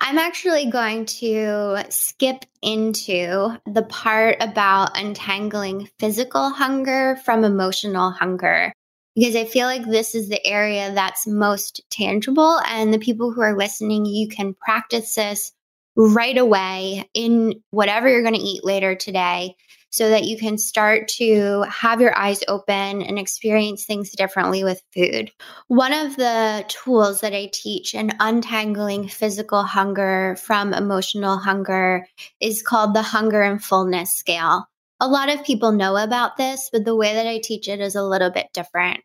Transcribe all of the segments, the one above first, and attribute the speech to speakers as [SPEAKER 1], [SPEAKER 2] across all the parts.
[SPEAKER 1] I'm actually going to skip into the part about untangling physical hunger from emotional hunger because I feel like this is the area that's most tangible. And the people who are listening, you can practice this right away in whatever you're going to eat later today so that you can start to have your eyes open and experience things differently with food. One of the tools that I teach in untangling physical hunger from emotional hunger is called the hunger and fullness scale. A lot of people know about this, but the way that I teach it is a little bit different.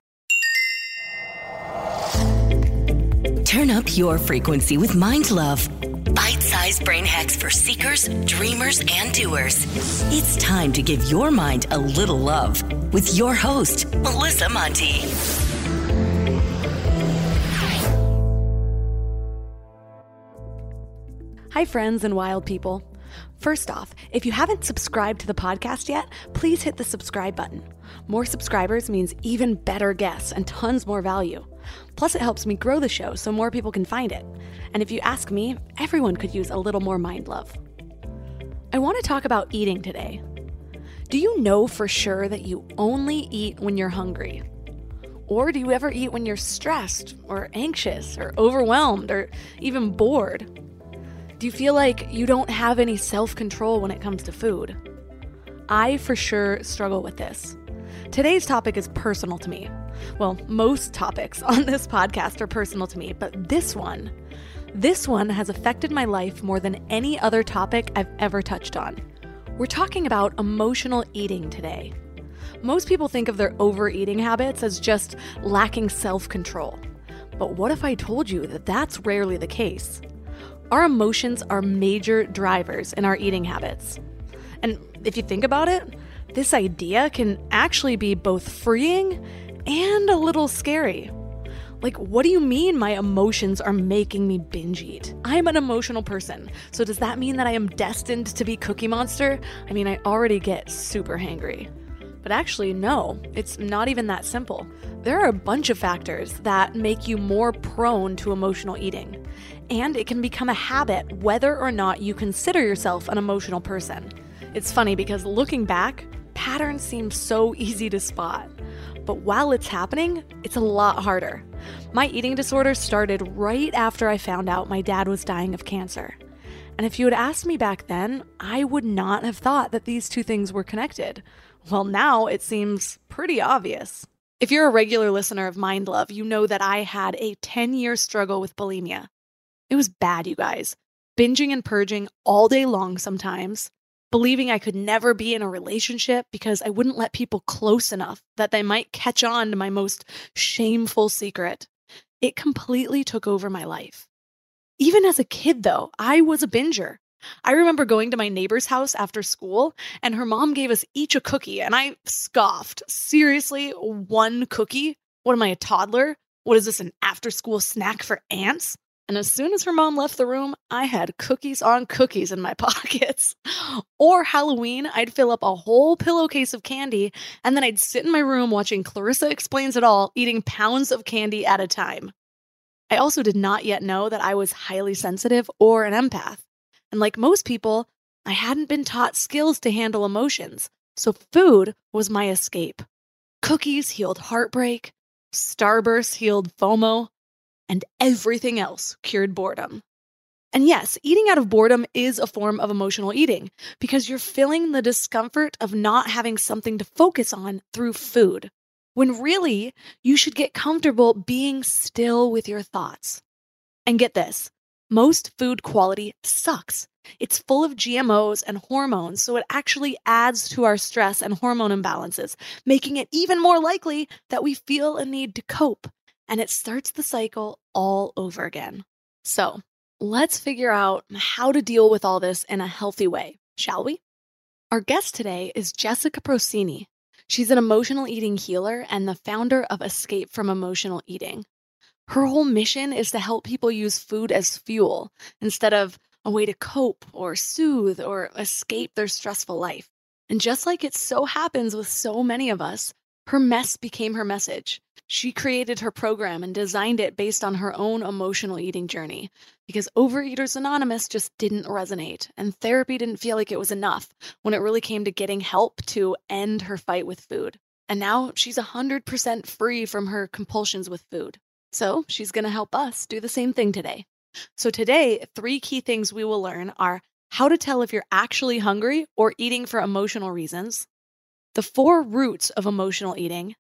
[SPEAKER 2] Turn up your frequency with Mind Love. Bite sized brain hacks for seekers, dreamers, and doers. It's time to give your mind a little love with your host, Melissa Monte.
[SPEAKER 3] Hi, friends and wild people. First off, if you haven't subscribed to the podcast yet, please hit the subscribe button. More subscribers means even better guests and tons more value. Plus, it helps me grow the show so more people can find it. And if you ask me, everyone could use a little more mind love. I want to talk about eating today. Do you know for sure that you only eat when you're hungry? Or do you ever eat when you're stressed, or anxious, or overwhelmed, or even bored? Do you feel like you don't have any self control when it comes to food? I for sure struggle with this. Today's topic is personal to me. Well, most topics on this podcast are personal to me, but this one, this one has affected my life more than any other topic I've ever touched on. We're talking about emotional eating today. Most people think of their overeating habits as just lacking self control. But what if I told you that that's rarely the case? Our emotions are major drivers in our eating habits. And if you think about it, this idea can actually be both freeing and a little scary. Like, what do you mean my emotions are making me binge eat? I'm an emotional person, so does that mean that I am destined to be Cookie Monster? I mean, I already get super hangry. But actually, no, it's not even that simple. There are a bunch of factors that make you more prone to emotional eating. And it can become a habit whether or not you consider yourself an emotional person. It's funny because looking back, patterns seem so easy to spot. But while it's happening, it's a lot harder. My eating disorder started right after I found out my dad was dying of cancer. And if you had asked me back then, I would not have thought that these two things were connected. Well, now it seems pretty obvious. If you're a regular listener of Mind Love, you know that I had a 10 year struggle with bulimia. It was bad, you guys. Binging and purging all day long sometimes, believing I could never be in a relationship because I wouldn't let people close enough that they might catch on to my most shameful secret. It completely took over my life. Even as a kid, though, I was a binger. I remember going to my neighbor's house after school, and her mom gave us each a cookie, and I scoffed. Seriously, one cookie? What am I, a toddler? What is this, an after school snack for ants? And as soon as her mom left the room, I had cookies on cookies in my pockets. Or Halloween, I'd fill up a whole pillowcase of candy, and then I'd sit in my room watching Clarissa Explains It All, eating pounds of candy at a time. I also did not yet know that I was highly sensitive or an empath. And like most people, I hadn't been taught skills to handle emotions, so food was my escape. Cookies healed heartbreak, Starburst healed FOMO, and everything else cured boredom. And yes, eating out of boredom is a form of emotional eating because you're feeling the discomfort of not having something to focus on through food, when really you should get comfortable being still with your thoughts. And get this
[SPEAKER 4] Most food quality sucks. It's full of GMOs and hormones, so it actually adds to our stress and hormone imbalances, making it even more likely that we feel a need to cope. And it starts the cycle all over again. So let's figure out how to deal with all this in a healthy way, shall we? Our guest today is Jessica Procini. She's an emotional eating healer and the founder of Escape from Emotional Eating. Her whole mission is to help people use food as fuel instead of a way to cope or soothe or escape their stressful life. And just like it so happens with so many of us, her mess became her message. She created her program and designed it based on her own emotional eating journey because Overeaters Anonymous just didn't resonate, and therapy didn't feel like it was enough when it really came to getting help to end her fight with food. And now she's 100% free from her compulsions with food. So she's going to help us do the same thing today. So, today, three key things we will learn are how to tell if you're actually hungry or eating for emotional reasons, the four roots of emotional eating,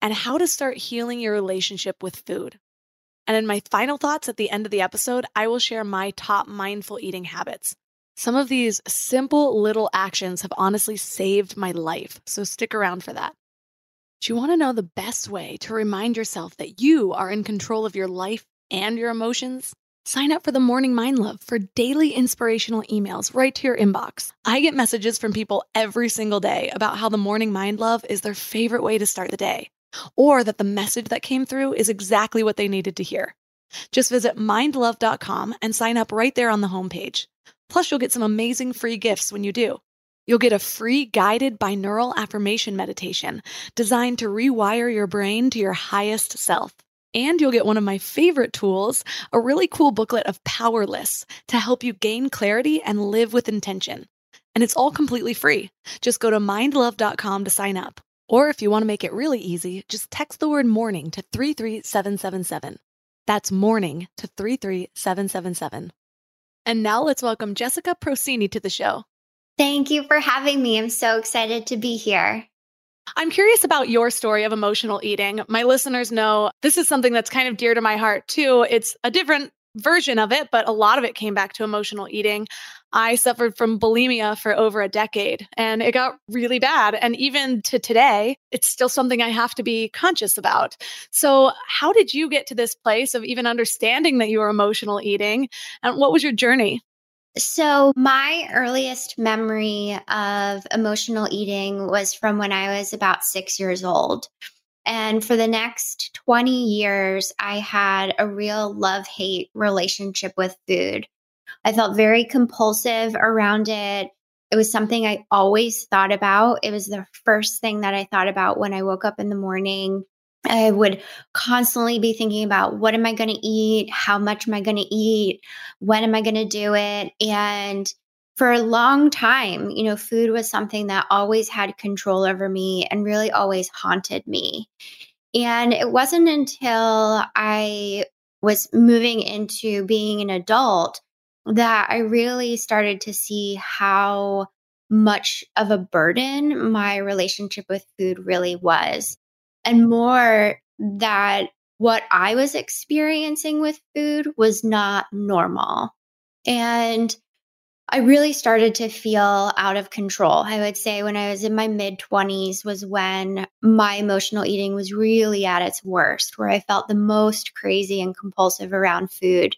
[SPEAKER 4] and how to start healing your relationship with food. And in my final thoughts at the end of the episode, I will share my top mindful eating habits. Some of these simple little actions have honestly saved my life, so stick around for that. Do you want to know the best way to remind yourself that you are in control of your life and your emotions? Sign up for the Morning Mind Love for daily inspirational emails right to your inbox. I get messages from people every single day about how the Morning Mind Love is their favorite way to start the day, or that the message that came through is exactly what they needed to hear. Just visit mindlove.com and sign up right there on the homepage. Plus, you'll get some amazing free gifts when you do. You'll get a free guided binaural affirmation meditation designed to rewire your brain to your highest self. And you'll get one of my favorite tools, a really cool booklet of Powerless to help you gain clarity and live with intention. And it's all completely free. Just go to mindlove.com to sign up. Or if you want to make it really easy, just text the word morning to 33777. That's morning to 33777. And now let's welcome Jessica Procini to the show.
[SPEAKER 1] Thank you for having me. I'm so excited to be here.
[SPEAKER 4] I'm curious about your story of emotional eating. My listeners know this is something that's kind of dear to my heart too. It's a different version of it, but a lot of it came back to emotional eating. I suffered from bulimia for over a decade and it got really bad. And even to today, it's still something I have to be conscious about. So, how did you get to this place of even understanding that you were emotional eating? And what was your journey?
[SPEAKER 1] So, my earliest memory of emotional eating was from when I was about six years old. And for the next 20 years, I had a real love hate relationship with food. I felt very compulsive around it. It was something I always thought about. It was the first thing that I thought about when I woke up in the morning. I would constantly be thinking about what am I going to eat? How much am I going to eat? When am I going to do it? And for a long time, you know, food was something that always had control over me and really always haunted me. And it wasn't until I was moving into being an adult that I really started to see how much of a burden my relationship with food really was and more that what I was experiencing with food was not normal. And I really started to feel out of control. I would say when I was in my mid 20s was when my emotional eating was really at its worst, where I felt the most crazy and compulsive around food.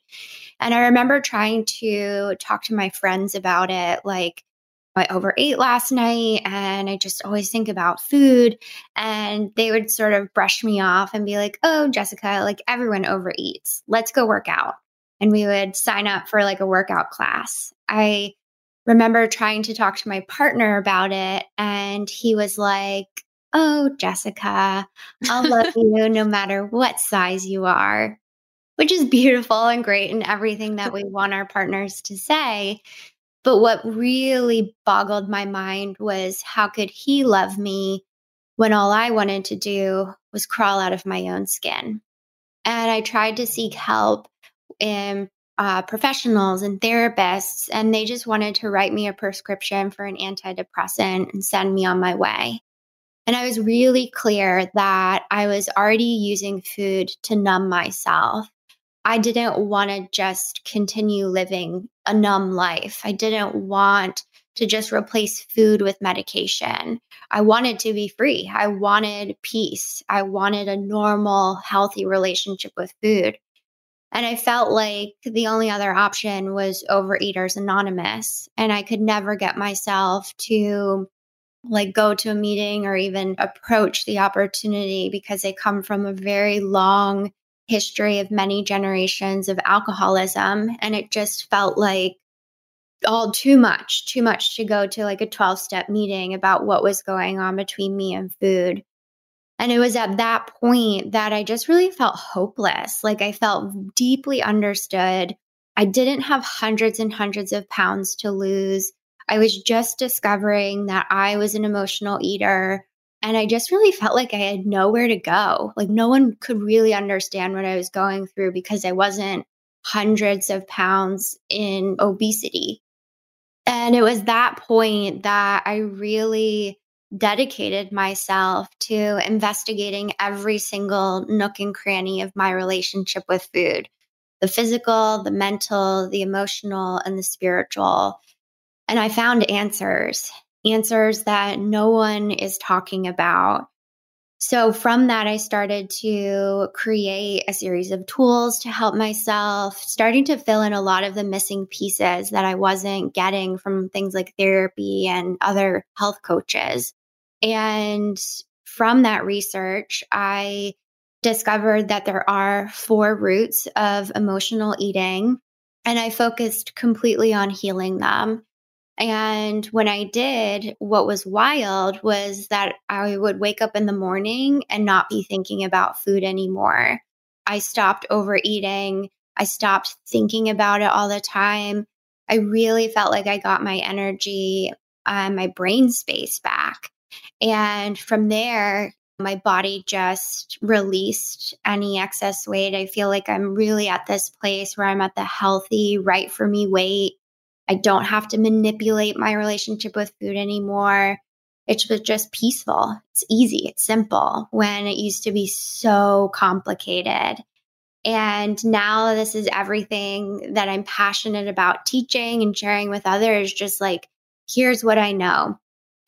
[SPEAKER 1] And I remember trying to talk to my friends about it, like, I overate last night and I just always think about food. And they would sort of brush me off and be like, oh, Jessica, like everyone overeats. Let's go work out. And we would sign up for like a workout class. I remember trying to talk to my partner about it, and he was like, Oh, Jessica, I'll love you no matter what size you are, which is beautiful and great and everything that we want our partners to say. But what really boggled my mind was how could he love me when all I wanted to do was crawl out of my own skin? And I tried to seek help in uh, professionals and therapists, and they just wanted to write me a prescription for an antidepressant and send me on my way. And I was really clear that I was already using food to numb myself. I didn't want to just continue living a numb life. I didn't want to just replace food with medication. I wanted to be free. I wanted peace. I wanted a normal, healthy relationship with food. And I felt like the only other option was Overeaters Anonymous. And I could never get myself to like go to a meeting or even approach the opportunity because they come from a very long history of many generations of alcoholism. And it just felt like all too much, too much to go to like a 12 step meeting about what was going on between me and food. And it was at that point that I just really felt hopeless. Like I felt deeply understood. I didn't have hundreds and hundreds of pounds to lose. I was just discovering that I was an emotional eater. And I just really felt like I had nowhere to go. Like no one could really understand what I was going through because I wasn't hundreds of pounds in obesity. And it was that point that I really dedicated myself to investigating every single nook and cranny of my relationship with food the physical, the mental, the emotional, and the spiritual. And I found answers, answers that no one is talking about. So from that, I started to create a series of tools to help myself, starting to fill in a lot of the missing pieces that I wasn't getting from things like therapy and other health coaches. And from that research, I discovered that there are four roots of emotional eating, and I focused completely on healing them. And when I did, what was wild was that I would wake up in the morning and not be thinking about food anymore. I stopped overeating. I stopped thinking about it all the time. I really felt like I got my energy and my brain space back. And from there, my body just released any excess weight. I feel like I'm really at this place where I'm at the healthy, right for me weight. I don't have to manipulate my relationship with food anymore. It's just peaceful. It's easy. It's simple when it used to be so complicated. And now this is everything that I'm passionate about teaching and sharing with others. Just like, here's what I know.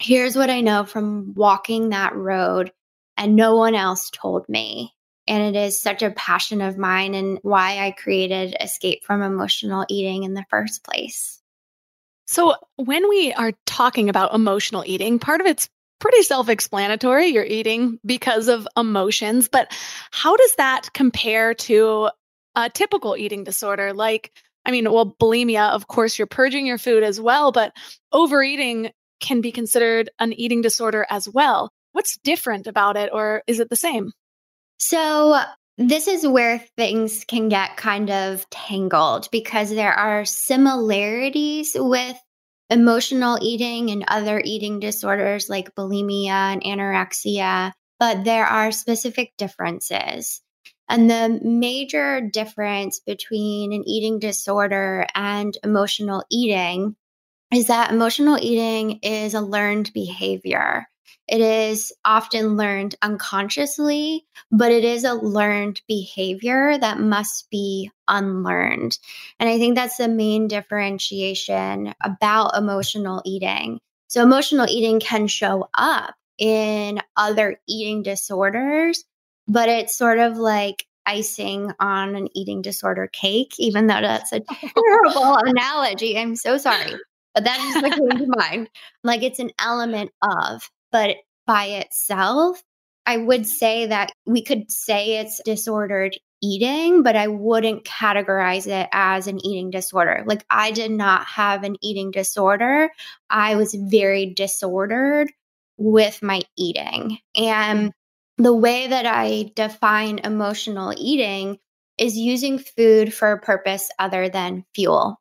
[SPEAKER 1] Here's what I know from walking that road, and no one else told me. And it is such a passion of mine and why I created Escape from Emotional Eating in the first place.
[SPEAKER 4] So, when we are talking about emotional eating, part of it's pretty self explanatory. You're eating because of emotions, but how does that compare to a typical eating disorder? Like, I mean, well, bulimia, of course, you're purging your food as well, but overeating can be considered an eating disorder as well. What's different about it, or is it the same?
[SPEAKER 1] So, this is where things can get kind of tangled because there are similarities with emotional eating and other eating disorders like bulimia and anorexia, but there are specific differences. And the major difference between an eating disorder and emotional eating is that emotional eating is a learned behavior. It is often learned unconsciously, but it is a learned behavior that must be unlearned. And I think that's the main differentiation about emotional eating. So, emotional eating can show up in other eating disorders, but it's sort of like icing on an eating disorder cake, even though that's a terrible analogy. I'm so sorry. But that is what came to mind. Like it's an element of but by itself, I would say that we could say it's disordered eating, but I wouldn't categorize it as an eating disorder. Like I did not have an eating disorder. I was very disordered with my eating. And the way that I define emotional eating is using food for a purpose other than fuel.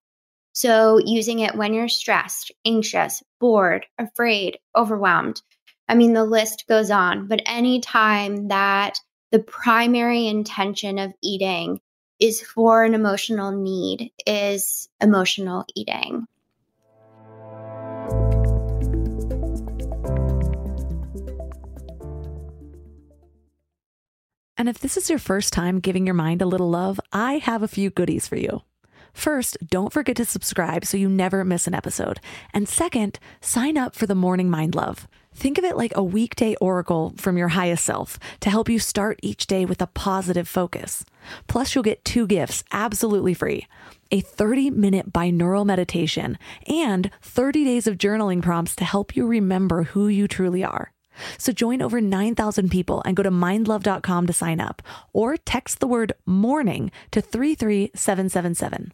[SPEAKER 1] So, using it when you're stressed, anxious, bored, afraid, overwhelmed. I mean, the list goes on, but anytime that the primary intention of eating is for an emotional need is emotional eating.
[SPEAKER 3] And if this is your first time giving your mind a little love, I have a few goodies for you. First, don't forget to subscribe so you never miss an episode. And second, sign up for the Morning Mind Love. Think of it like a weekday oracle from your highest self to help you start each day with a positive focus. Plus, you'll get two gifts absolutely free a 30 minute binaural meditation and 30 days of journaling prompts to help you remember who you truly are. So join over 9,000 people and go to mindlove.com to sign up or text the word morning to 33777.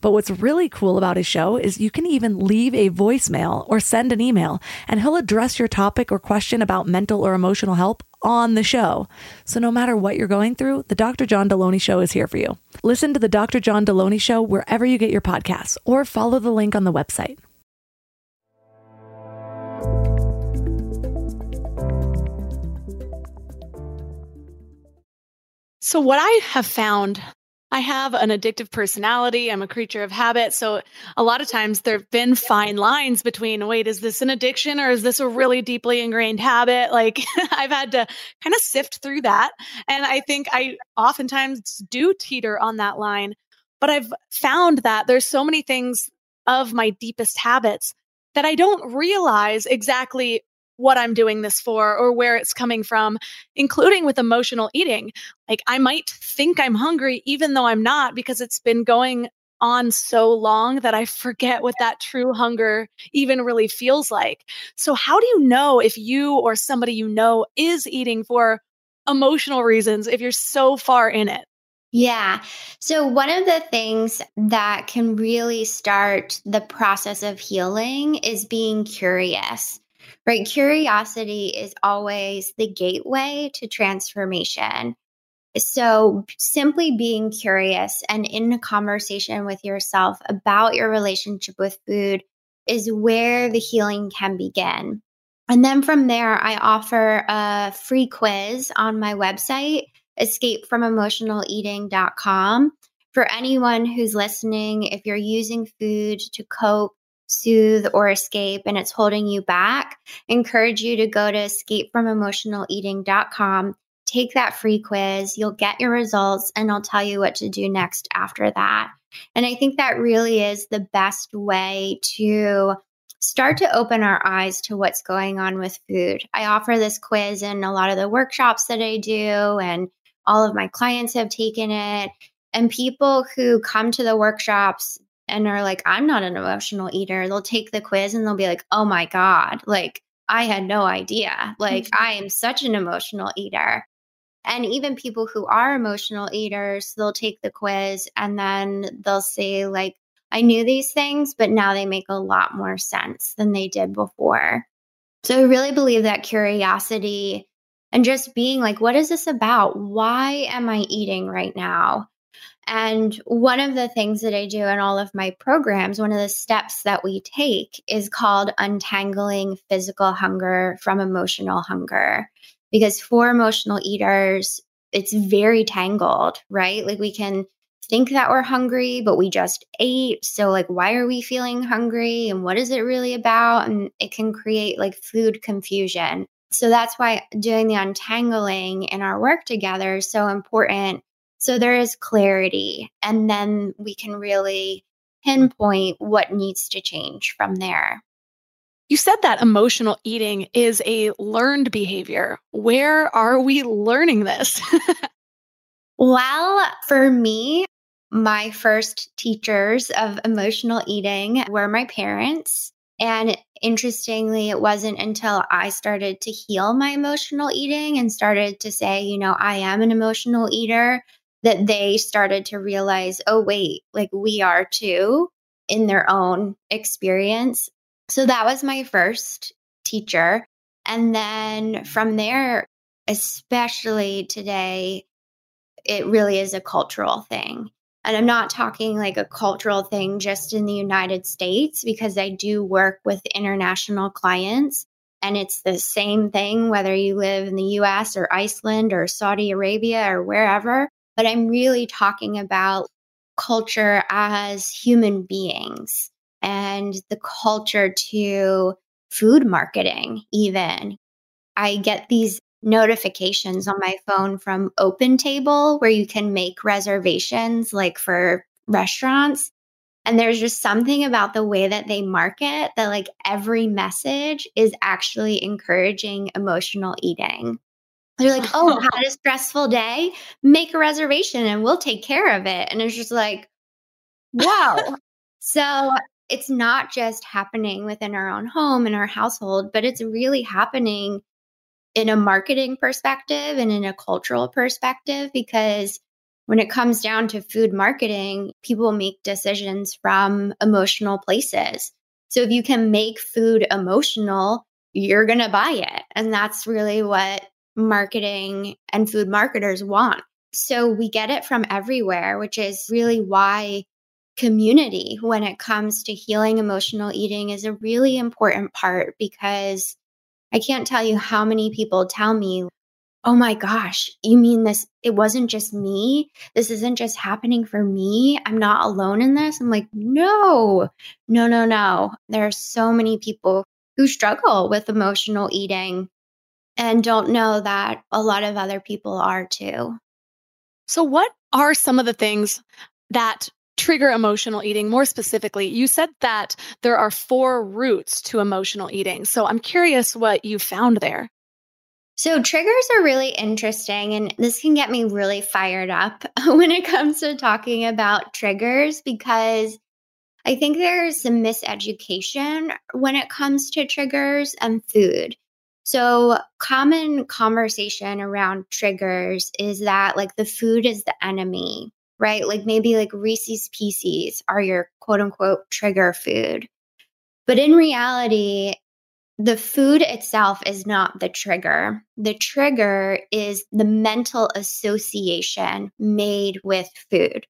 [SPEAKER 3] But what's really cool about his show is you can even leave a voicemail or send an email, and he'll address your topic or question about mental or emotional help on the show. So no matter what you're going through, the Dr. John Delony Show is here for you. Listen to the Dr. John Delony Show wherever you get your podcasts or follow the link on the website. So, what I have found I have an addictive personality. I'm a creature of habit. So a lot of times there have been fine lines between wait, is this an addiction or is this a really deeply ingrained habit? Like I've had to kind of sift through that. And I think I oftentimes do teeter on that line. But I've found that there's so many things of my deepest habits that I don't realize exactly what I'm doing this for or where it's coming from, including with emotional eating. Like I might think I'm hungry even though I'm not because it's been going on so long that I forget what that true hunger even really feels like. So, how do you know if you or somebody you know is eating for emotional reasons if you're so far in it?
[SPEAKER 1] Yeah. So, one of the things that can really start the process of healing is being curious right? Curiosity is always the gateway to transformation. So, simply being curious and in a conversation with yourself about your relationship with food is where the healing can begin. And then from there, I offer a free quiz on my website, escapefromemotionaleating.com. For anyone who's listening, if you're using food to cope soothe, or escape and it's holding you back, encourage you to go to escapefromemotionaleating.com. Take that free quiz. You'll get your results and I'll tell you what to do next after that. And I think that really is the best way to start to open our eyes to what's going on with food. I offer this quiz in a lot of the workshops that I do, and all of my clients have taken it. And people who come to the workshops, and are like, I'm not an emotional eater, they'll take the quiz and they'll be like, oh my God, like I had no idea. Like mm-hmm. I am such an emotional eater. And even people who are emotional eaters, they'll take the quiz and then they'll say, like, I knew these things, but now they make a lot more sense than they did before. So I really believe that curiosity and just being like, what is this about? Why am I eating right now? And one of the things that I do in all of my programs, one of the steps that we take is called untangling physical hunger from emotional hunger. Because for emotional eaters, it's very tangled, right? Like we can think that we're hungry, but we just ate. So, like, why are we feeling hungry? And what is it really about? And it can create like food confusion. So, that's why doing the untangling in our work together is so important so there is clarity, and then we can really pinpoint what needs to change from there.
[SPEAKER 3] You said that emotional eating is a learned behavior. Where are we learning this?
[SPEAKER 1] well, for me, my first teachers of emotional eating were my parents. And interestingly, it wasn't until I started to heal my emotional eating and started to say, you know, I am an emotional eater, that they started to realize, oh, wait, like we are too in their own experience. So that was my first teacher. And then from there, especially today, it really is a cultural thing. And I'm not talking like a cultural thing just in the United States because I do work with international clients. And it's the same thing whether you live in the US or Iceland or Saudi Arabia or wherever. But I'm really talking about culture as human beings and the culture to food marketing, even. I get these notifications on my phone from Open Table where you can make reservations like for restaurants. And there's just something about the way that they market that, like, every message is actually encouraging emotional eating. They're like, oh, had a stressful day? Make a reservation and we'll take care of it. And it's just like, wow. so it's not just happening within our own home and our household, but it's really happening in a marketing perspective and in a cultural perspective because when it comes down to food marketing, people make decisions from emotional places. So if you can make food emotional, you're going to buy it. And that's really what marketing and food marketers want. So we get it from everywhere, which is really why community when it comes to healing emotional eating is a really important part because I can't tell you how many people tell me, Oh my gosh, you mean this? It wasn't just me. This isn't just happening for me. I'm not alone in this. I'm like, no, no, no, no. There are so many people who struggle with emotional eating and don't know that a lot of other people are too.
[SPEAKER 4] So, what are some of the things that trigger emotional eating? More specifically you said that there are four roots to emotional eating. So i'm curious what you found there.
[SPEAKER 1] So triggers are really interesting and this can get me really fired up when it comes to talking about triggers because i think there's some miseducation when it comes to triggers and food so, common conversation around triggers is that like the food is the enemy right? Like maybe like Reese's Pieces are your quote unquote trigger food. But in reality, the food itself is not the trigger. The trigger is the mental association made with food.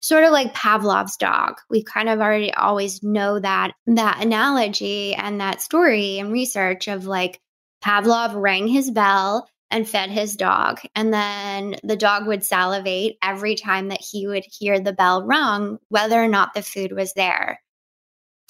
[SPEAKER 1] Sort of like Pavlov's dog. We kind of already always know that that analogy and that story and research of like Pavlov rang his bell and fed his dog. And then the dog would salivate every time that he would hear the bell rung, whether or not the food was there.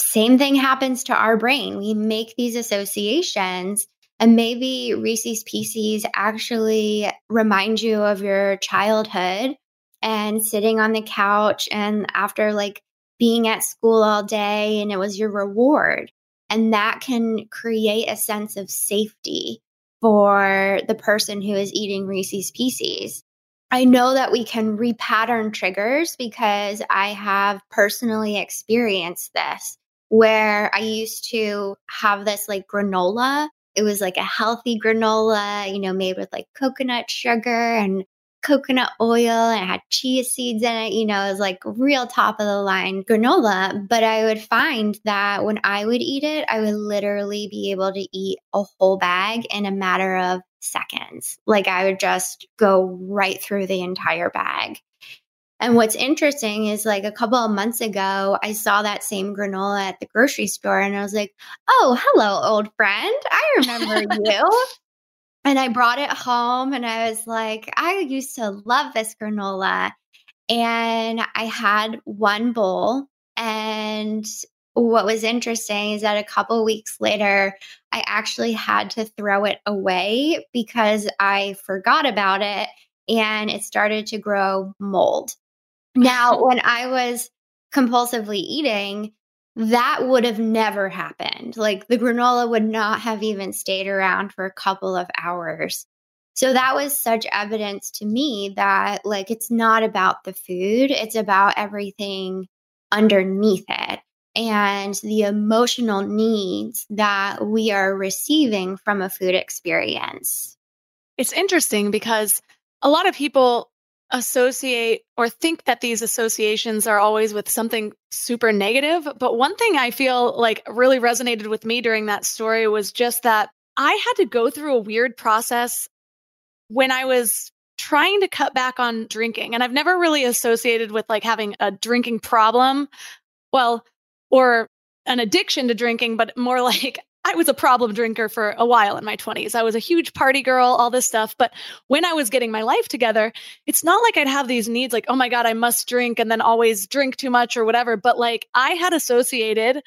[SPEAKER 1] Same thing happens to our brain. We make these associations, and maybe Reese's Pieces actually remind you of your childhood and sitting on the couch and after like being at school all day, and it was your reward. And that can create a sense of safety for the person who is eating Reese's Pieces. I know that we can repattern triggers because I have personally experienced this where I used to have this like granola. It was like a healthy granola, you know, made with like coconut sugar and coconut oil and it had chia seeds in it. You know, it was like real top of the line granola. But I would find that when I would eat it, I would literally be able to eat a whole bag in a matter of seconds. Like I would just go right through the entire bag. And what's interesting is like a couple of months ago, I saw that same granola at the grocery store and I was like, oh, hello, old friend. I remember you. And I brought it home and I was like, I used to love this granola. And I had one bowl. And what was interesting is that a couple weeks later, I actually had to throw it away because I forgot about it and it started to grow mold. Now, when I was compulsively eating, that would have never happened. Like the granola would not have even stayed around for a couple of hours. So that was such evidence to me that like it's not about the food, it's about everything underneath it. and the emotional needs that we are receiving from a food experience.
[SPEAKER 4] It's interesting because a lot of people associate or think that these associations are always with something super negative. But one thing I feel like really resonated with me during that story was just that I had to go through a weird process when I was trying to cut back on drinking. And I've never really associated with like having a drinking problem. Well, or an addiction to drinking, but more like I was a problem drinker for a while in my 20s. I was a huge party girl, all this stuff. But when I was getting my life together, it's not like I'd have these needs like, oh my God, I must drink and then always drink too much or whatever. But like I had associated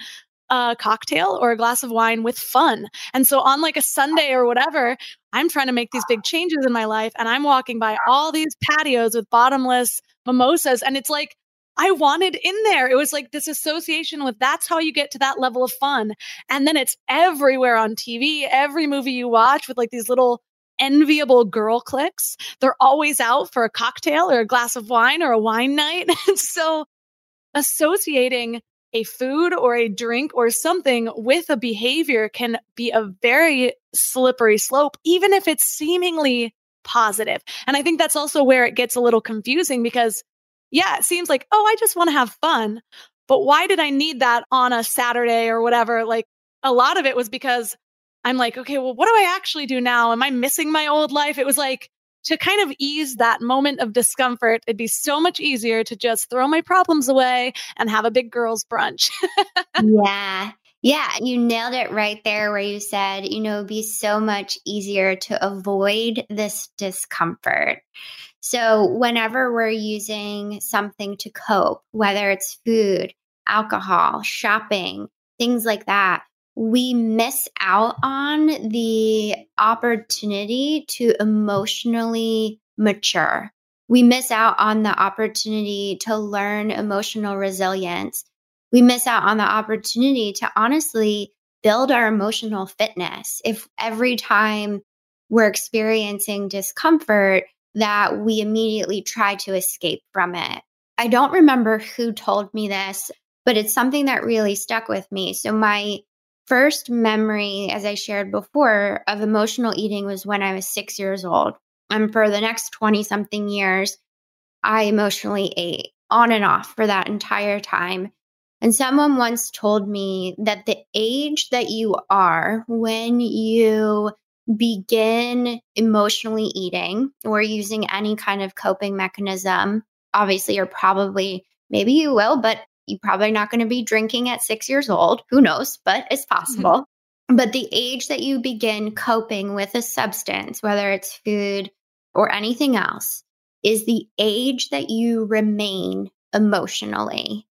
[SPEAKER 4] a cocktail or a glass of wine with fun. And so on like a Sunday or whatever, I'm trying to make these big changes in my life and I'm walking by all these patios with bottomless mimosas. And it's like, I wanted in there. It was like this association with that's how you get to that level of fun. And then it's everywhere on TV, every movie you watch with like these little enviable girl cliques. They're always out for a cocktail or a glass of wine or a wine night. And so associating a food or a drink or something with a behavior can be a very slippery slope, even if it's seemingly positive. And I think that's also where it gets a little confusing because yeah, it seems like, oh, I just want to have fun. But why did I need that on a Saturday or whatever? Like a lot of it was because I'm like, okay, well, what do I actually do now? Am I missing my old life? It was like to kind of ease that moment of discomfort, it'd be so much easier to just throw my problems away and have a big girls' brunch.
[SPEAKER 1] yeah. Yeah, you nailed it right there where you said, you know, it'd be so much easier to avoid this discomfort. So, whenever we're using something to cope, whether it's food, alcohol, shopping, things like that, we miss out on the opportunity to emotionally mature. We miss out on the opportunity to learn emotional resilience. We miss out on the opportunity to honestly build our emotional fitness. If every time we're experiencing discomfort, that we immediately try to escape from it. I don't remember who told me this, but it's something that really stuck with me. So, my first memory, as I shared before, of emotional eating was when I was six years old. And for the next 20 something years, I emotionally ate on and off for that entire time. And someone once told me that the age that you are when you begin emotionally eating or using any kind of coping mechanism, obviously, you're probably, maybe you will, but you're probably not going to be drinking at six years old. Who knows? But it's mm-hmm. possible. Mm-hmm. But the age that you begin coping with a substance, whether it's food or anything else, is the age that you remain emotionally.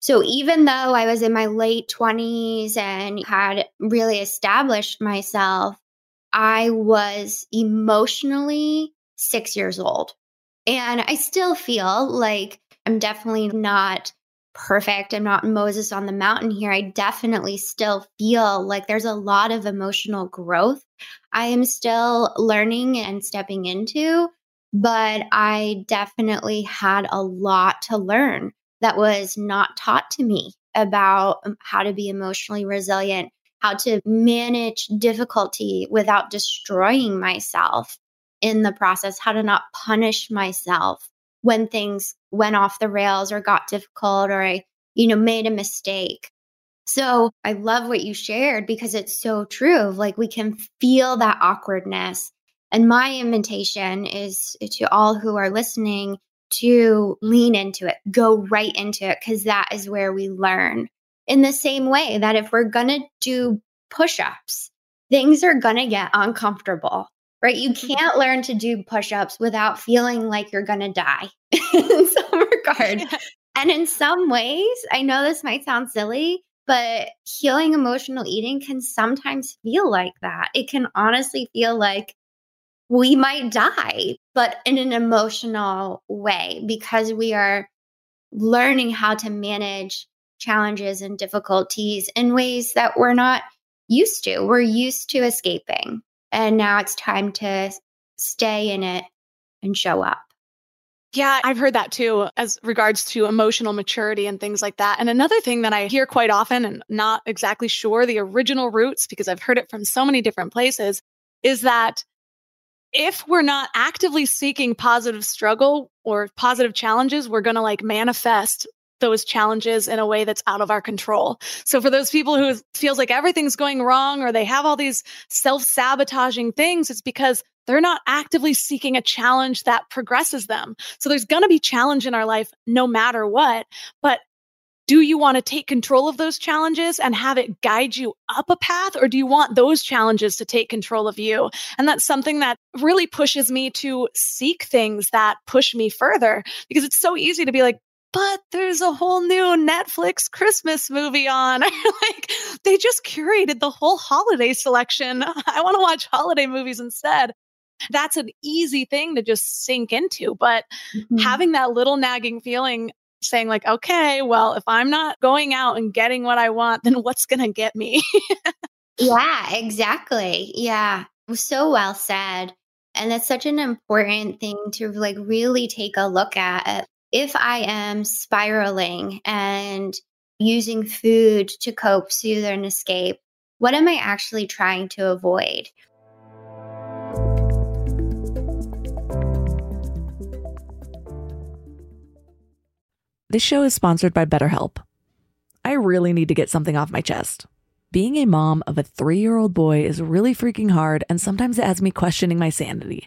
[SPEAKER 1] So even though I was in my late 20s and had really established myself I was emotionally six years old. And I still feel like I'm definitely not perfect. I'm not Moses on the mountain here. I definitely still feel like there's a lot of emotional growth I am still learning and stepping into, but I definitely had a lot to learn that was not taught to me about um, how to be emotionally resilient, how to manage difficulty without destroying myself in the process, how to not punish myself when things went off the rails or got difficult or I, you know, made a mistake. So I love what you shared because it's so true. Like we can feel that awkwardness. And my invitation is to all who are listening to lean into it, go right into it, because that is where we learn in the same way that if we're going to do push ups, things are going to get uncomfortable, right? You mm-hmm. can't learn to do push ups without feeling like you're going to die in some regard. And in some ways, I know this might sound silly, but healing emotional eating can sometimes feel like that. It can honestly feel like we might die, but in an emotional way because we are learning how to manage challenges and difficulties in ways that we're not used to. We're used to escaping. And now it's time to stay in it and show up.
[SPEAKER 4] Yeah, I've heard that too, as regards to emotional maturity and things like that. And another thing that I hear quite often, and not exactly sure the original roots because I've heard it from so many different places, is that if we're not actively seeking positive struggle or positive challenges, we're going to like manifest those challenges in a way that's out of our control. So for those people who feels like everything's going wrong or they have all these self-sabotaging things, it's because they're not actively seeking a challenge that progresses them. So there's going to be challenge in our life no matter what, but do you want to take control of those challenges and have it guide you up a path or do you want those challenges to take control of you and that's something that really pushes me to seek things that push me further because it's so easy to be like but there's a whole new Netflix Christmas movie on. like they just curated the whole holiday selection. I want to watch holiday movies instead. That's an easy thing to just sink into. But mm-hmm. having that little nagging feeling saying, like, okay, well, if I'm not going out and getting what I want, then what's going to get me?
[SPEAKER 1] yeah, exactly. Yeah. So well said. And that's such an important thing to like really take a look at if I am spiraling and using food to cope, soothe, and escape, what am I actually trying to avoid?
[SPEAKER 3] This show is sponsored by BetterHelp. I really need to get something off my chest. Being a mom of a three year old boy is really freaking hard, and sometimes it has me questioning my sanity.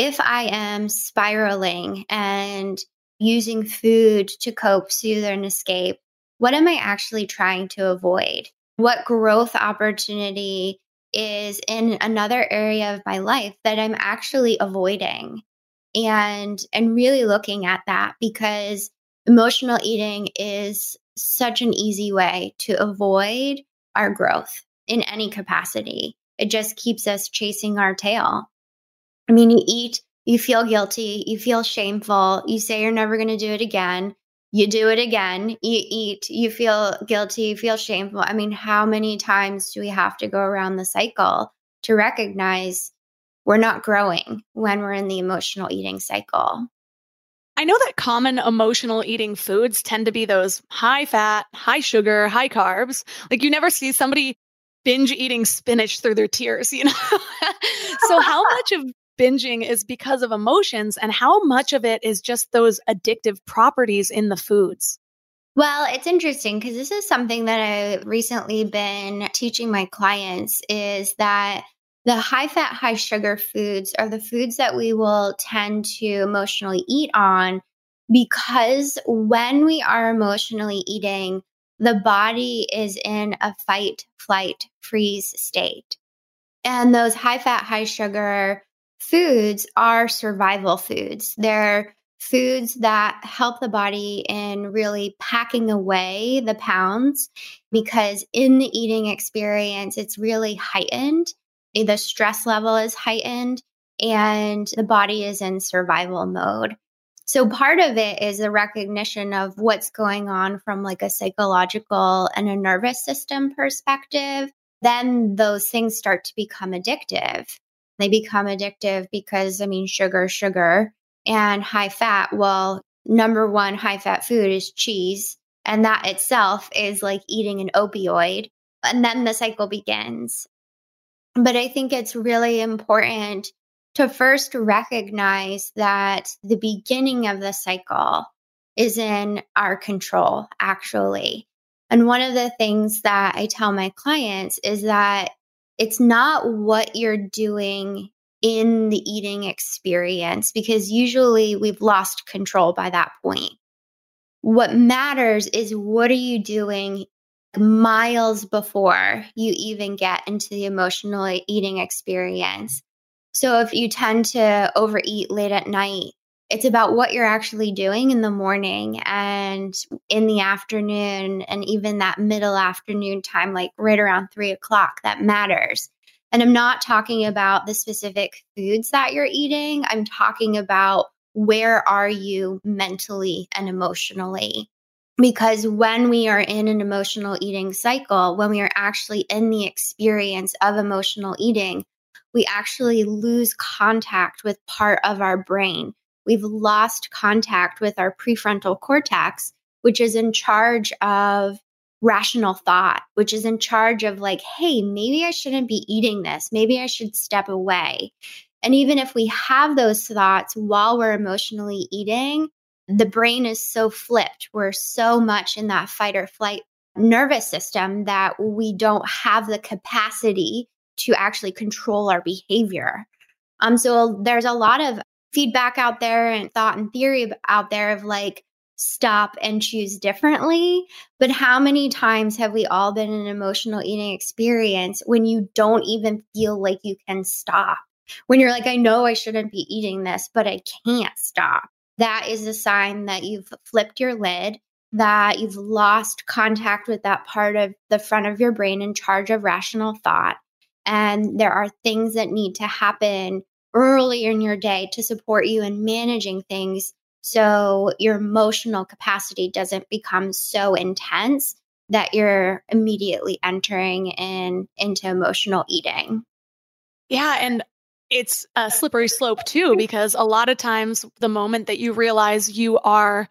[SPEAKER 1] If I am spiraling and using food to cope, soothe, and escape, what am I actually trying to avoid? What growth opportunity is in another area of my life that I'm actually avoiding? And and really looking at that because emotional eating is such an easy way to avoid our growth in any capacity. It just keeps us chasing our tail I mean, you eat, you feel guilty, you feel shameful, you say you're never going to do it again. You do it again, you eat, you feel guilty, you feel shameful. I mean, how many times do we have to go around the cycle to recognize we're not growing when we're in the emotional eating cycle?
[SPEAKER 4] I know that common emotional eating foods tend to be those high fat, high sugar, high carbs. Like you never see somebody binge eating spinach through their tears, you know? so, how much of binging is because of emotions and how much of it is just those addictive properties in the foods?
[SPEAKER 1] Well, it's interesting because this is something that I've recently been teaching my clients is that the high fat, high sugar foods are the foods that we will tend to emotionally eat on because when we are emotionally eating, the body is in a fight, flight, freeze state. And those high fat, high sugar foods are survival foods. They're foods that help the body in really packing away the pounds because in the eating experience, it's really heightened the stress level is heightened and the body is in survival mode. So part of it is a recognition of what's going on from like a psychological and a nervous system perspective. Then those things start to become addictive. They become addictive because I mean sugar, sugar and high fat. Well, number one high fat food is cheese and that itself is like eating an opioid. And then the cycle begins. But I think it's really important to first recognize that the beginning of the cycle is in our control, actually. And one of the things that I tell my clients is that it's not what you're doing in the eating experience, because usually we've lost control by that point. What matters is what are you doing miles before you even get into the emotional eating experience. So if you tend to overeat late at night, it's about what you're actually doing in the morning and in the afternoon, and even that middle afternoon time, like right around three o'clock, that matters. And I'm not talking about the specific foods that you're eating, I'm talking about where are you mentally and emotionally because when we are in an emotional eating cycle, when we are actually in the experience of emotional eating, we actually lose contact with part of our brain. We've lost contact with our prefrontal cortex, which is in charge of rational thought, which is in charge of like, hey, maybe I shouldn't be eating this. Maybe I should step away. And even if we have those thoughts while we're emotionally eating, the brain is so flipped. We're so much in that fight or flight nervous system that we don't have the capacity to actually control our behavior. Um, so there's a lot of feedback out there and thought and theory out there of like, stop and choose differently. But how many times have we all been in an emotional eating experience when you don't even feel like you can stop? When you're like, I know I shouldn't be eating this, but I can't stop that is a sign that you've flipped your lid, that you've lost contact with that part of the front of your brain in charge of rational thought. And there are things that need to happen early in your day to support you in managing things so your emotional capacity doesn't become so intense that you're immediately entering in into emotional eating.
[SPEAKER 4] Yeah, and it's a slippery slope too because a lot of times the moment that you realize you are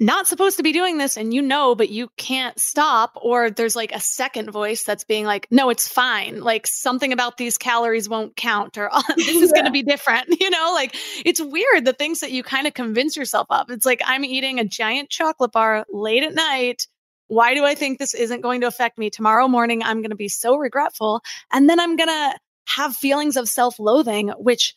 [SPEAKER 4] not supposed to be doing this and you know but you can't stop or there's like a second voice that's being like no it's fine. Like something about these calories won't count or oh, this is yeah. going to be different you know like it's weird the things that you kind of convince yourself of. It's like i'm eating a giant chocolate bar late at night. Why do i think this isn't going to affect me? Tomorrow morning i'm going to be so regretful and then i'm going to have feelings of self loathing, which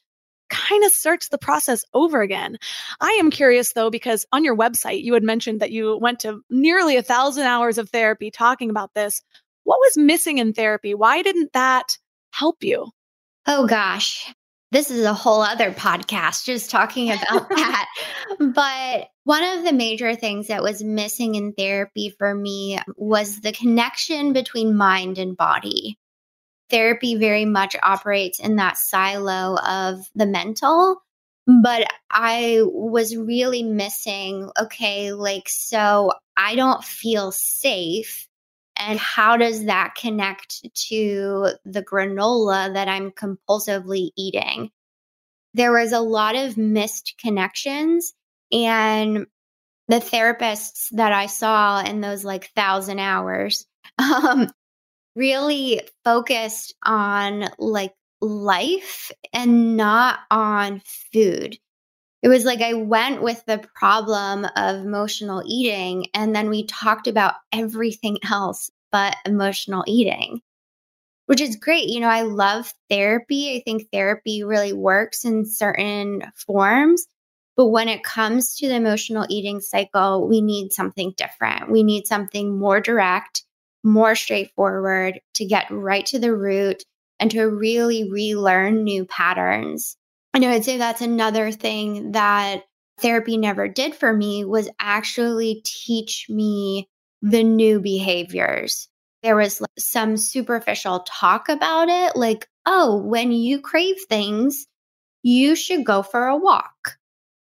[SPEAKER 4] kind of starts the process over again. I am curious though, because on your website, you had mentioned that you went to nearly a thousand hours of therapy talking about this. What was missing in therapy? Why didn't that help you?
[SPEAKER 1] Oh gosh, this is a whole other podcast just talking about that. But one of the major things that was missing in therapy for me was the connection between mind and body. Therapy very much operates in that silo of the mental. But I was really missing, okay, like, so I don't feel safe. And how does that connect to the granola that I'm compulsively eating? There was a lot of missed connections. And the therapists that I saw in those like thousand hours um, really focused on like life and not on food. It was like I went with the problem of emotional eating, and then we talked about everything else but emotional eating, which is great. You know, I love therapy. I think therapy really works in certain forms. But when it comes to the emotional eating cycle, we need something different. We need something more direct, more straightforward to get right to the root and to really relearn new patterns. And I would say that's another thing that therapy never did for me was actually teach me the new behaviors. There was some superficial talk about it, like, oh, when you crave things, you should go for a walk.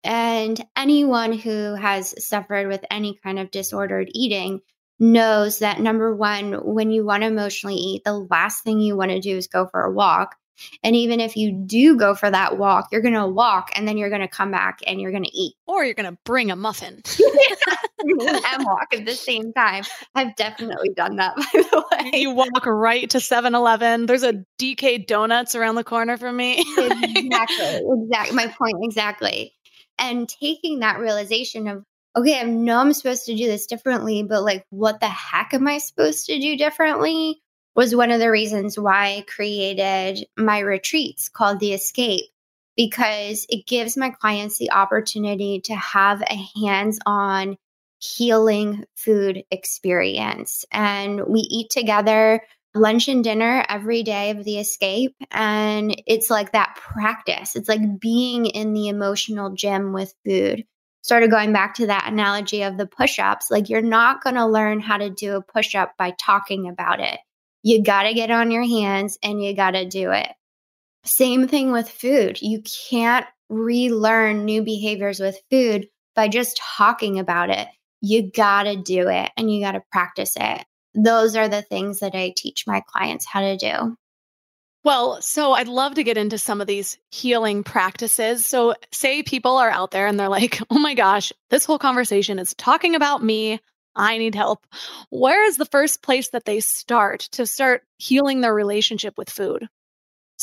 [SPEAKER 1] And anyone who has suffered with any kind of disordered eating knows that number one, when you want to emotionally eat, the last thing you want to do is go for a walk. And even if you do go for that walk, you're going to walk and then you're going to come back and you're going to eat.
[SPEAKER 4] Or you're going to bring a muffin
[SPEAKER 1] and walk at the same time. I've definitely done that, by the way.
[SPEAKER 4] You walk right to 7 Eleven. There's a DK Donuts around the corner from me.
[SPEAKER 1] exactly. Exactly. My point. Exactly and taking that realization of okay i know i'm supposed to do this differently but like what the heck am i supposed to do differently was one of the reasons why i created my retreats called the escape because it gives my clients the opportunity to have a hands-on healing food experience and we eat together lunch and dinner every day of the escape. And it's like that practice. It's like being in the emotional gym with food. Sort of going back to that analogy of the push ups, like you're not going to learn how to do a push up by talking about it. You got to get on your hands and you got to do it. Same thing with food. You can't relearn new behaviors with food by just talking about it. You got to do it and you got to practice it those are the things that I teach my clients how to do.
[SPEAKER 4] Well, so I'd love to get into some of these healing practices. So, say people are out there and they're like, oh my gosh, this whole conversation is talking about me. I need help. Where is the first place that they start to start healing their relationship with food?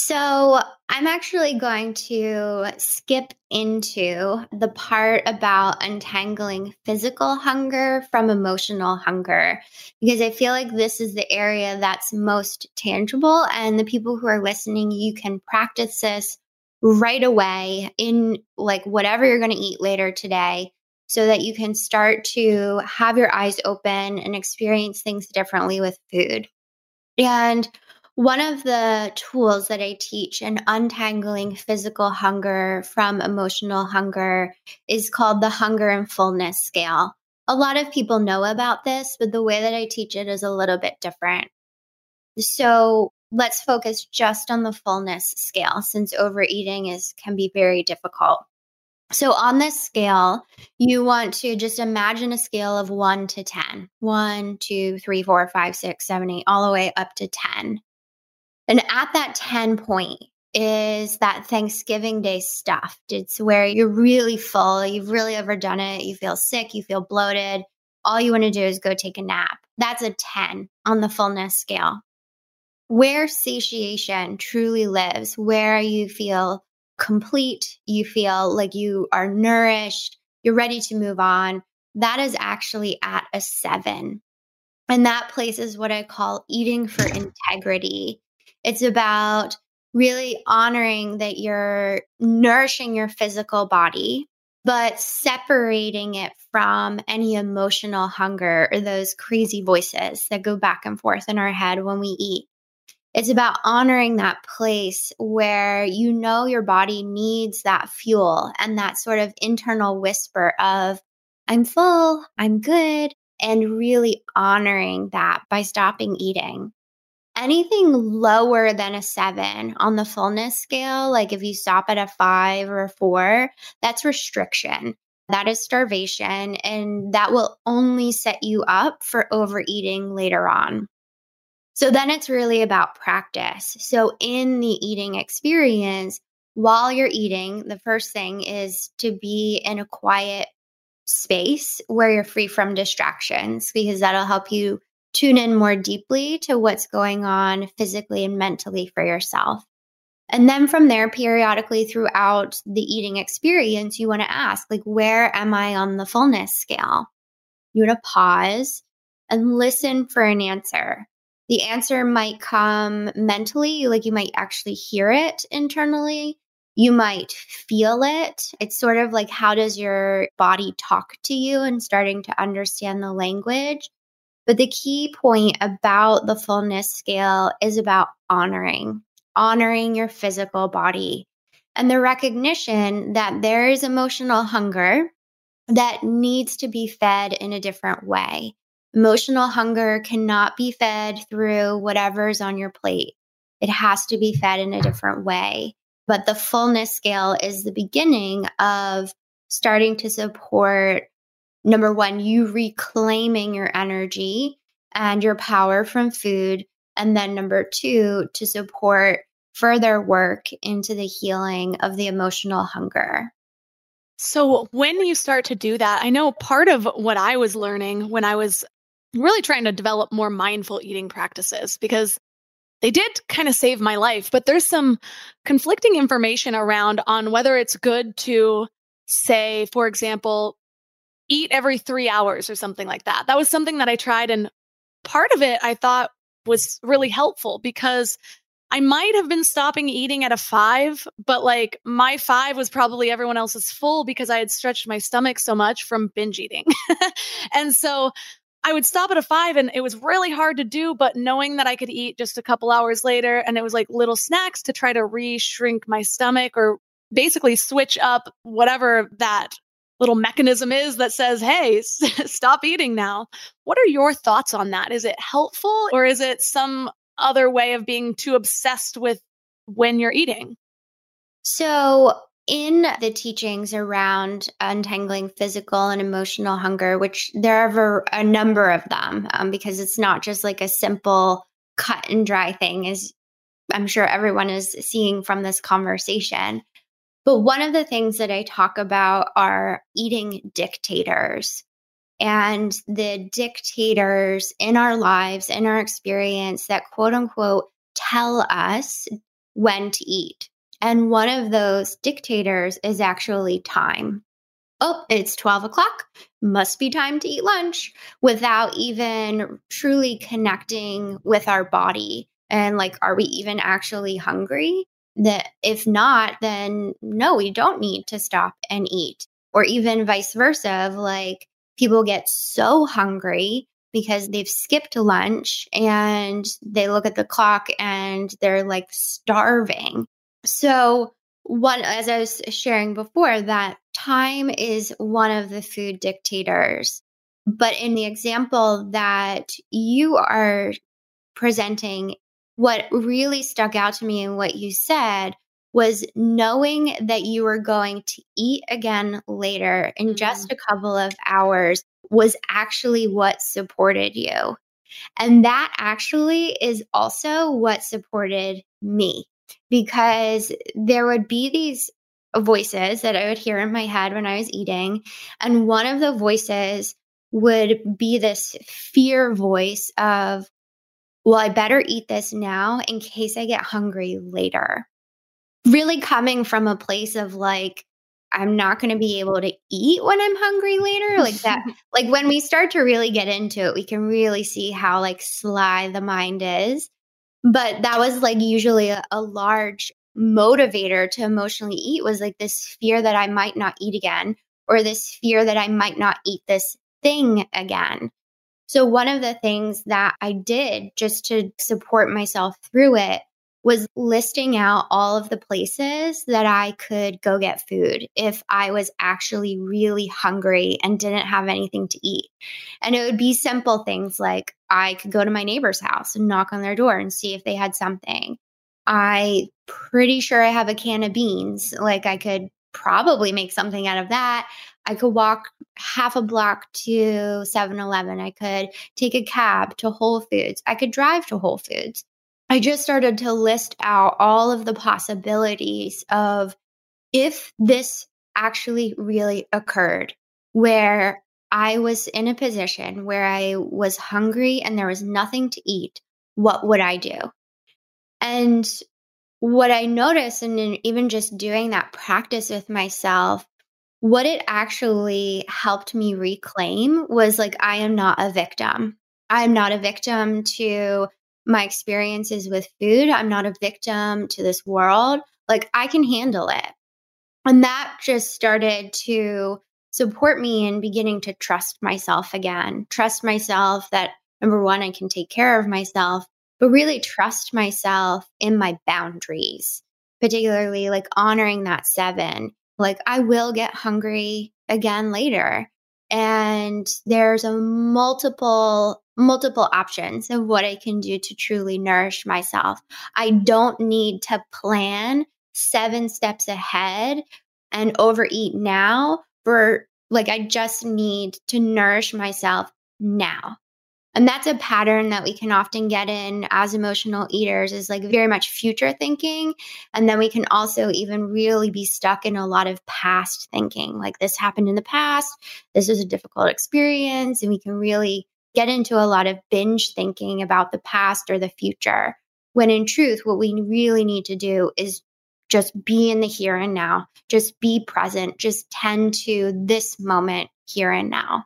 [SPEAKER 1] So, I'm actually going to skip into the part about untangling physical hunger from emotional hunger because I feel like this is the area that's most tangible. And the people who are listening, you can practice this right away in like whatever you're going to eat later today so that you can start to have your eyes open and experience things differently with food. And one of the tools that I teach in untangling physical hunger from emotional hunger is called the hunger and fullness scale. A lot of people know about this, but the way that I teach it is a little bit different. So let's focus just on the fullness scale since overeating is can be very difficult. So on this scale, you want to just imagine a scale of one to 10. One, two, three, four, five, six, seven, eight, all the way up to 10. And at that 10 point is that Thanksgiving Day stuff. It's where you're really full, you've really overdone it, you feel sick, you feel bloated. All you want to do is go take a nap. That's a 10 on the fullness scale. Where satiation truly lives, where you feel complete, you feel like you are nourished, you're ready to move on, that is actually at a seven. And that place is what I call eating for integrity. It's about really honoring that you're nourishing your physical body, but separating it from any emotional hunger or those crazy voices that go back and forth in our head when we eat. It's about honoring that place where you know your body needs that fuel and that sort of internal whisper of, I'm full, I'm good, and really honoring that by stopping eating. Anything lower than a seven on the fullness scale, like if you stop at a five or a four, that's restriction. That is starvation, and that will only set you up for overeating later on. So then it's really about practice. So in the eating experience, while you're eating, the first thing is to be in a quiet space where you're free from distractions because that'll help you tune in more deeply to what's going on physically and mentally for yourself. And then from there, periodically throughout the eating experience, you want to ask, like, where am I on the fullness scale? You want to pause and listen for an answer. The answer might come mentally, like you might actually hear it internally. You might feel it. It's sort of like how does your body talk to you and starting to understand the language. But the key point about the fullness scale is about honoring honoring your physical body and the recognition that there is emotional hunger that needs to be fed in a different way. Emotional hunger cannot be fed through whatever's on your plate. It has to be fed in a different way. But the fullness scale is the beginning of starting to support number one, you reclaiming your energy and your power from food. And then number two, to support further work into the healing of the emotional hunger.
[SPEAKER 4] So, when you start to do that, I know part of what I was learning when I was really trying to develop more mindful eating practices because they did kind of save my life, but there's some conflicting information around on whether it's good to say, for example, eat every three hours or something like that. That was something that I tried. And part of it I thought was really helpful because I might have been stopping eating at a five, but like my five was probably everyone else's full because I had stretched my stomach so much from binge eating. and so I would stop at a five and it was really hard to do, but knowing that I could eat just a couple hours later and it was like little snacks to try to re shrink my stomach or basically switch up whatever that little mechanism is that says, hey, stop eating now. What are your thoughts on that? Is it helpful or is it some other way of being too obsessed with when you're eating?
[SPEAKER 1] So, in the teachings around untangling physical and emotional hunger, which there are a number of them, um, because it's not just like a simple cut and dry thing, as I'm sure everyone is seeing from this conversation. But one of the things that I talk about are eating dictators and the dictators in our lives, in our experience that quote unquote tell us when to eat. And one of those dictators is actually time. Oh, it's 12 o'clock. Must be time to eat lunch without even truly connecting with our body. And like, are we even actually hungry? That if not, then no, we don't need to stop and eat. Or even vice versa, of like, people get so hungry because they've skipped lunch and they look at the clock and they're like starving. So, one, as I was sharing before, that time is one of the food dictators. But in the example that you are presenting, what really stuck out to me and what you said was knowing that you were going to eat again later in mm-hmm. just a couple of hours was actually what supported you. And that actually is also what supported me because there would be these voices that I would hear in my head when I was eating. And one of the voices would be this fear voice of, well, I better eat this now in case I get hungry later really coming from a place of like, I'm not going to be able to eat when I'm hungry later. Like that, like when we start to really get into it, we can really see how like sly the mind is. But that was like usually a, a large motivator to emotionally eat was like this fear that I might not eat again, or this fear that I might not eat this thing again. So, one of the things that I did just to support myself through it was listing out all of the places that I could go get food if I was actually really hungry and didn't have anything to eat. And it would be simple things like I could go to my neighbor's house and knock on their door and see if they had something. I pretty sure I have a can of beans. Like I could probably make something out of that. I could walk half a block to 7 Eleven. I could take a cab to Whole Foods. I could drive to Whole Foods. I just started to list out all of the possibilities of if this actually really occurred, where I was in a position where I was hungry and there was nothing to eat, what would I do? And what I noticed, and even just doing that practice with myself, what it actually helped me reclaim was like, I am not a victim. I am not a victim to my experiences with food. I'm not a victim to this world. Like, I can handle it. And that just started to support me in beginning to trust myself again. Trust myself that number one, I can take care of myself, but really trust myself in my boundaries, particularly like honoring that seven. Like, I will get hungry again later. And there's a multiple multiple options of what I can do to truly nourish myself. I don't need to plan seven steps ahead and overeat now for like, I just need to nourish myself now. And that's a pattern that we can often get in as emotional eaters is like very much future thinking. And then we can also even really be stuck in a lot of past thinking, like this happened in the past, this was a difficult experience. And we can really get into a lot of binge thinking about the past or the future. When in truth, what we really need to do is just be in the here and now, just be present, just tend to this moment here and now.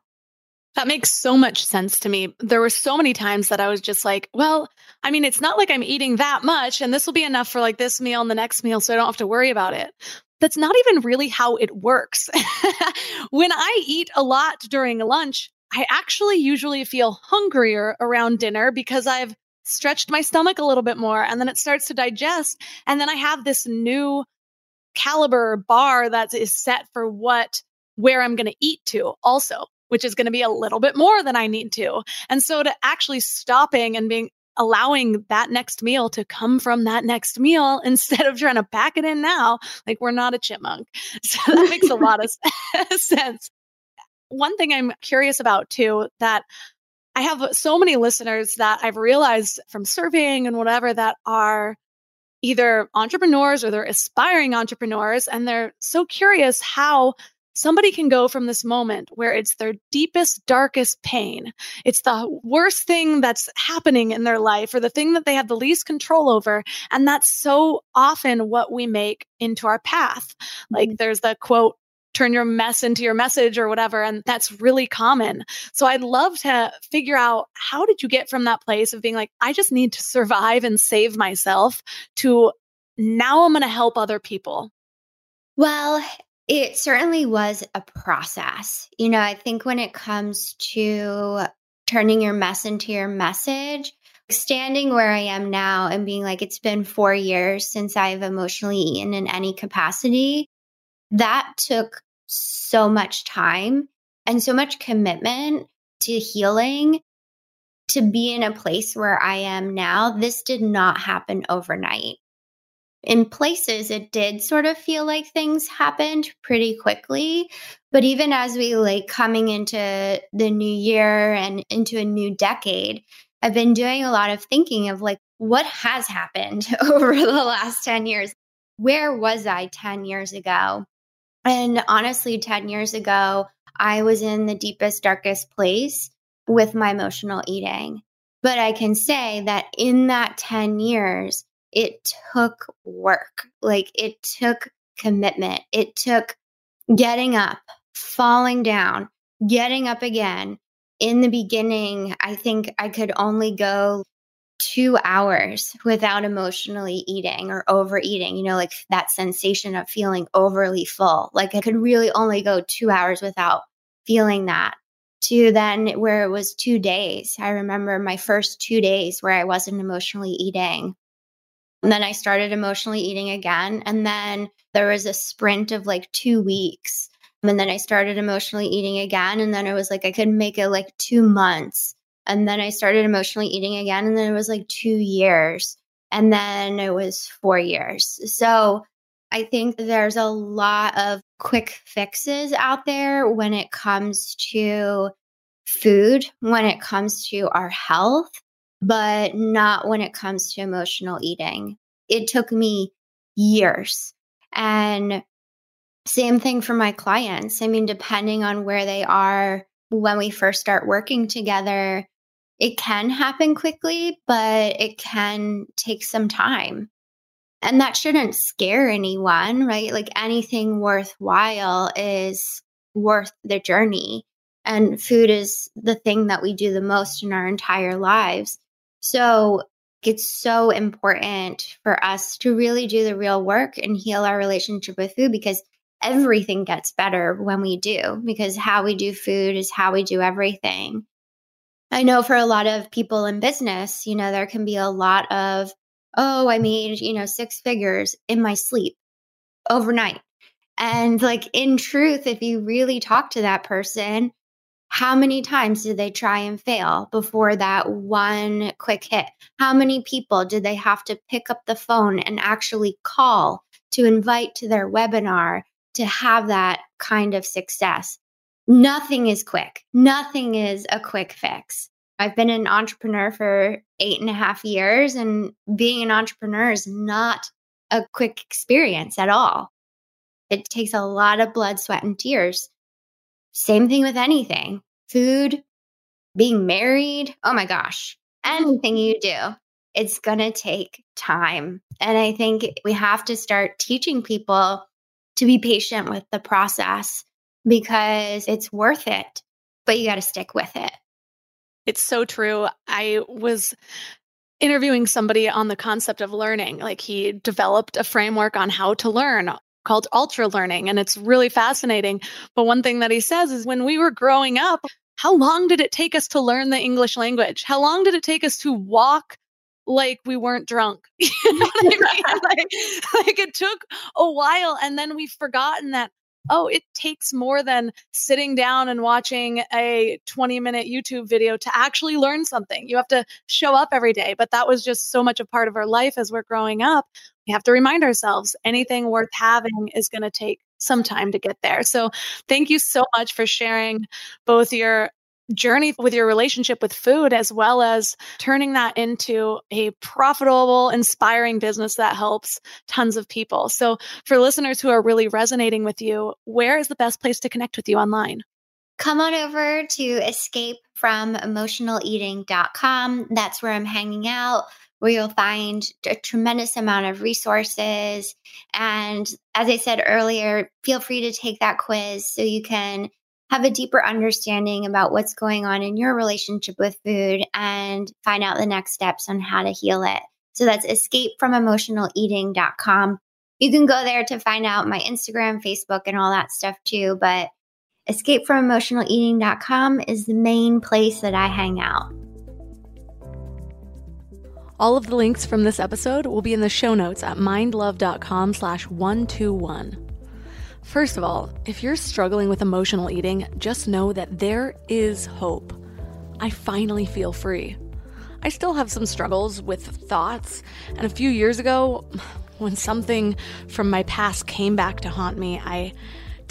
[SPEAKER 4] That makes so much sense to me. There were so many times that I was just like, well, I mean, it's not like I'm eating that much, and this will be enough for like this meal and the next meal, so I don't have to worry about it. That's not even really how it works. when I eat a lot during lunch, I actually usually feel hungrier around dinner because I've stretched my stomach a little bit more and then it starts to digest. And then I have this new caliber bar that is set for what, where I'm going to eat to also, which is going to be a little bit more than I need to. And so to actually stopping and being, allowing that next meal to come from that next meal instead of trying to pack it in now. Like we're not a chipmunk. So that makes a lot of sense one thing I'm curious about too that I have so many listeners that I've realized from surveying and whatever that are either entrepreneurs or they're aspiring entrepreneurs and they're so curious how somebody can go from this moment where it's their deepest, darkest pain. It's the worst thing that's happening in their life or the thing that they have the least control over. And that's so often what we make into our path. Like mm-hmm. there's the quote, turn your mess into your message or whatever. And that's really common. So I'd love to figure out how did you get from that place of being like, I just need to survive and save myself to now I'm going to help other people?
[SPEAKER 1] Well, it certainly was a process. You know, I think when it comes to turning your mess into your message, standing where I am now and being like, it's been four years since I've emotionally eaten in any capacity that took so much time and so much commitment to healing to be in a place where I am now. This did not happen overnight. In places, it did sort of feel like things happened pretty quickly. But even as we like coming into the new year and into a new decade, I've been doing a lot of thinking of like, what has happened over the last 10 years? Where was I 10 years ago? And honestly, 10 years ago, I was in the deepest, darkest place with my emotional eating. But I can say that in that 10 years, it took work. Like it took commitment. It took getting up, falling down, getting up again. In the beginning, I think I could only go two hours without emotionally eating or overeating, you know, like that sensation of feeling overly full. Like I could really only go two hours without feeling that. To then where it was two days. I remember my first two days where I wasn't emotionally eating. And then I started emotionally eating again. And then there was a sprint of like two weeks. And then I started emotionally eating again. And then it was like I could make it like two months. And then I started emotionally eating again. And then it was like two years. And then it was four years. So I think there's a lot of quick fixes out there when it comes to food, when it comes to our health but not when it comes to emotional eating. It took me years. And same thing for my clients. I mean, depending on where they are when we first start working together, it can happen quickly, but it can take some time. And that shouldn't scare anyone, right? Like anything worthwhile is worth the journey. And food is the thing that we do the most in our entire lives. So it's so important for us to really do the real work and heal our relationship with food because everything gets better when we do, because how we do food is how we do everything. I know for a lot of people in business, you know, there can be a lot of, oh, I made, you know, six figures in my sleep overnight. And like in truth, if you really talk to that person, how many times did they try and fail before that one quick hit? How many people did they have to pick up the phone and actually call to invite to their webinar to have that kind of success? Nothing is quick. Nothing is a quick fix. I've been an entrepreneur for eight and a half years, and being an entrepreneur is not a quick experience at all. It takes a lot of blood, sweat, and tears same thing with anything food, being married. Oh my gosh, hmm. anything you do, it's going to take time. And I think we have to start teaching people to be patient with the process because it's worth it, but you got to stick with it.
[SPEAKER 4] It's so true. I was interviewing somebody on the concept of learning. Like he developed a framework on how to learn called ultra learning and it's really fascinating. But one thing that he says is when we were growing up, how long did it take us to learn the English language? How long did it take us to walk like we weren't drunk? you know what I mean? like, like it took a while and then we've forgotten that oh, it takes more than sitting down and watching a 20 minute YouTube video to actually learn something. You have to show up every day. But that was just so much a part of our life as we're growing up. We have to remind ourselves anything worth having is going to take some time to get there. So thank you so much for sharing both your journey with your relationship with food as well as turning that into a profitable inspiring business that helps tons of people so for listeners who are really resonating with you where is the best place to connect with you online
[SPEAKER 1] come on over to escapefromemotionaleating.com that's where i'm hanging out where you'll find a tremendous amount of resources. And as I said earlier, feel free to take that quiz so you can have a deeper understanding about what's going on in your relationship with food and find out the next steps on how to heal it. So that's escapefromemotionaleating.com. You can go there to find out my Instagram, Facebook, and all that stuff too. But escapefromemotionaleating.com is the main place that I hang out.
[SPEAKER 3] All of the links from this episode will be in the show notes at mindlove.com slash 121. First of all, if you're struggling with emotional eating, just know that there is hope. I finally feel free. I still have some struggles with thoughts, and a few years ago, when something from my past came back to haunt me, I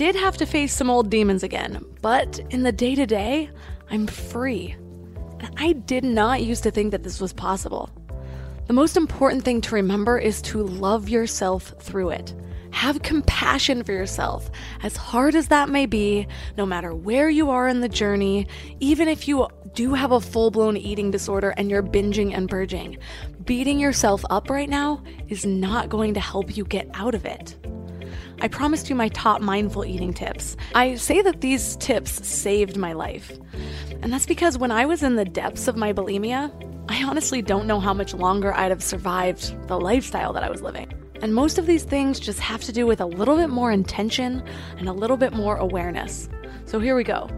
[SPEAKER 3] did have to face some old demons again. But in the day to day, I'm free. And I did not used to think that this was possible. The most important thing to remember is to love yourself through it. Have compassion for yourself, as hard as that may be, no matter where you are in the journey, even if you do have a full blown eating disorder and you're binging and purging. Beating yourself up right now is not going to help you get out of it. I promised you my top mindful eating tips. I say that these tips saved my life. And that's because when I was in the depths of my bulimia, I honestly don't know how much longer I'd have survived the lifestyle that I was living. And most of these things just have to do with a little bit more intention and a little bit more awareness. So here we go.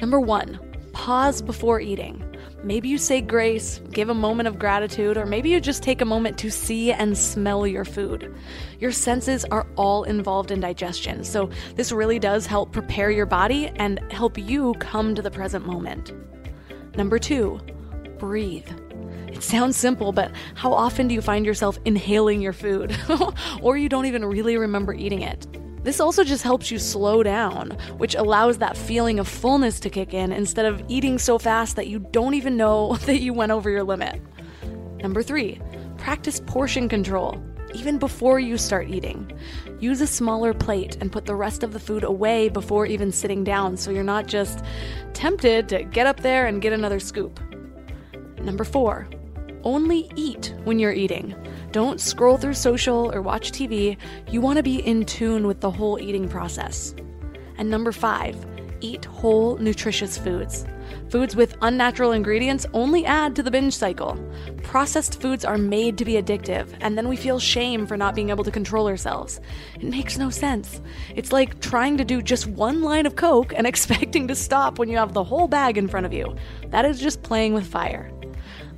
[SPEAKER 3] Number one, pause before eating. Maybe you say grace, give a moment of gratitude, or maybe you just take a moment to see and smell your food. Your senses are all involved in digestion, so this really does help prepare your body and help you come to the present moment. Number two, breathe. It sounds simple, but how often do you find yourself inhaling your food? or you don't even really remember eating it? This also just helps you slow down, which allows that feeling of fullness to kick in instead of eating so fast that you don't even know that you went over your limit. Number three, practice portion control, even before you start eating. Use a smaller plate and put the rest of the food away before even sitting down so you're not just tempted to get up there and get another scoop. Number four, only eat when you're eating. Don't scroll through social or watch TV. You want to be in tune with the whole eating process. And number five, eat whole, nutritious foods. Foods with unnatural ingredients only add to the binge cycle. Processed foods are made to be addictive, and then we feel shame for not being able to control ourselves. It makes no sense. It's like trying to do just one line of Coke and expecting to stop when you have the whole bag in front of you. That is just playing with fire.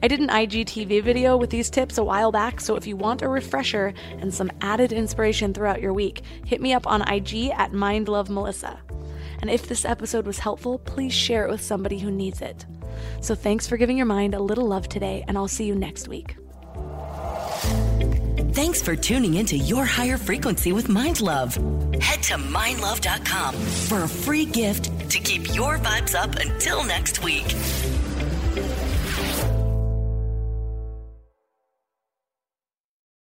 [SPEAKER 3] I did an IGTV video with these tips a while back, so if you want a refresher and some added inspiration throughout your week, hit me up on IG at MindLoveMelissa. And if this episode was helpful, please share it with somebody who needs it. So thanks for giving your mind a little love today, and I'll see you next week.
[SPEAKER 2] Thanks for tuning into Your Higher Frequency with Mind Love. Head to mindlove.com for a free gift to keep your vibes up until next week.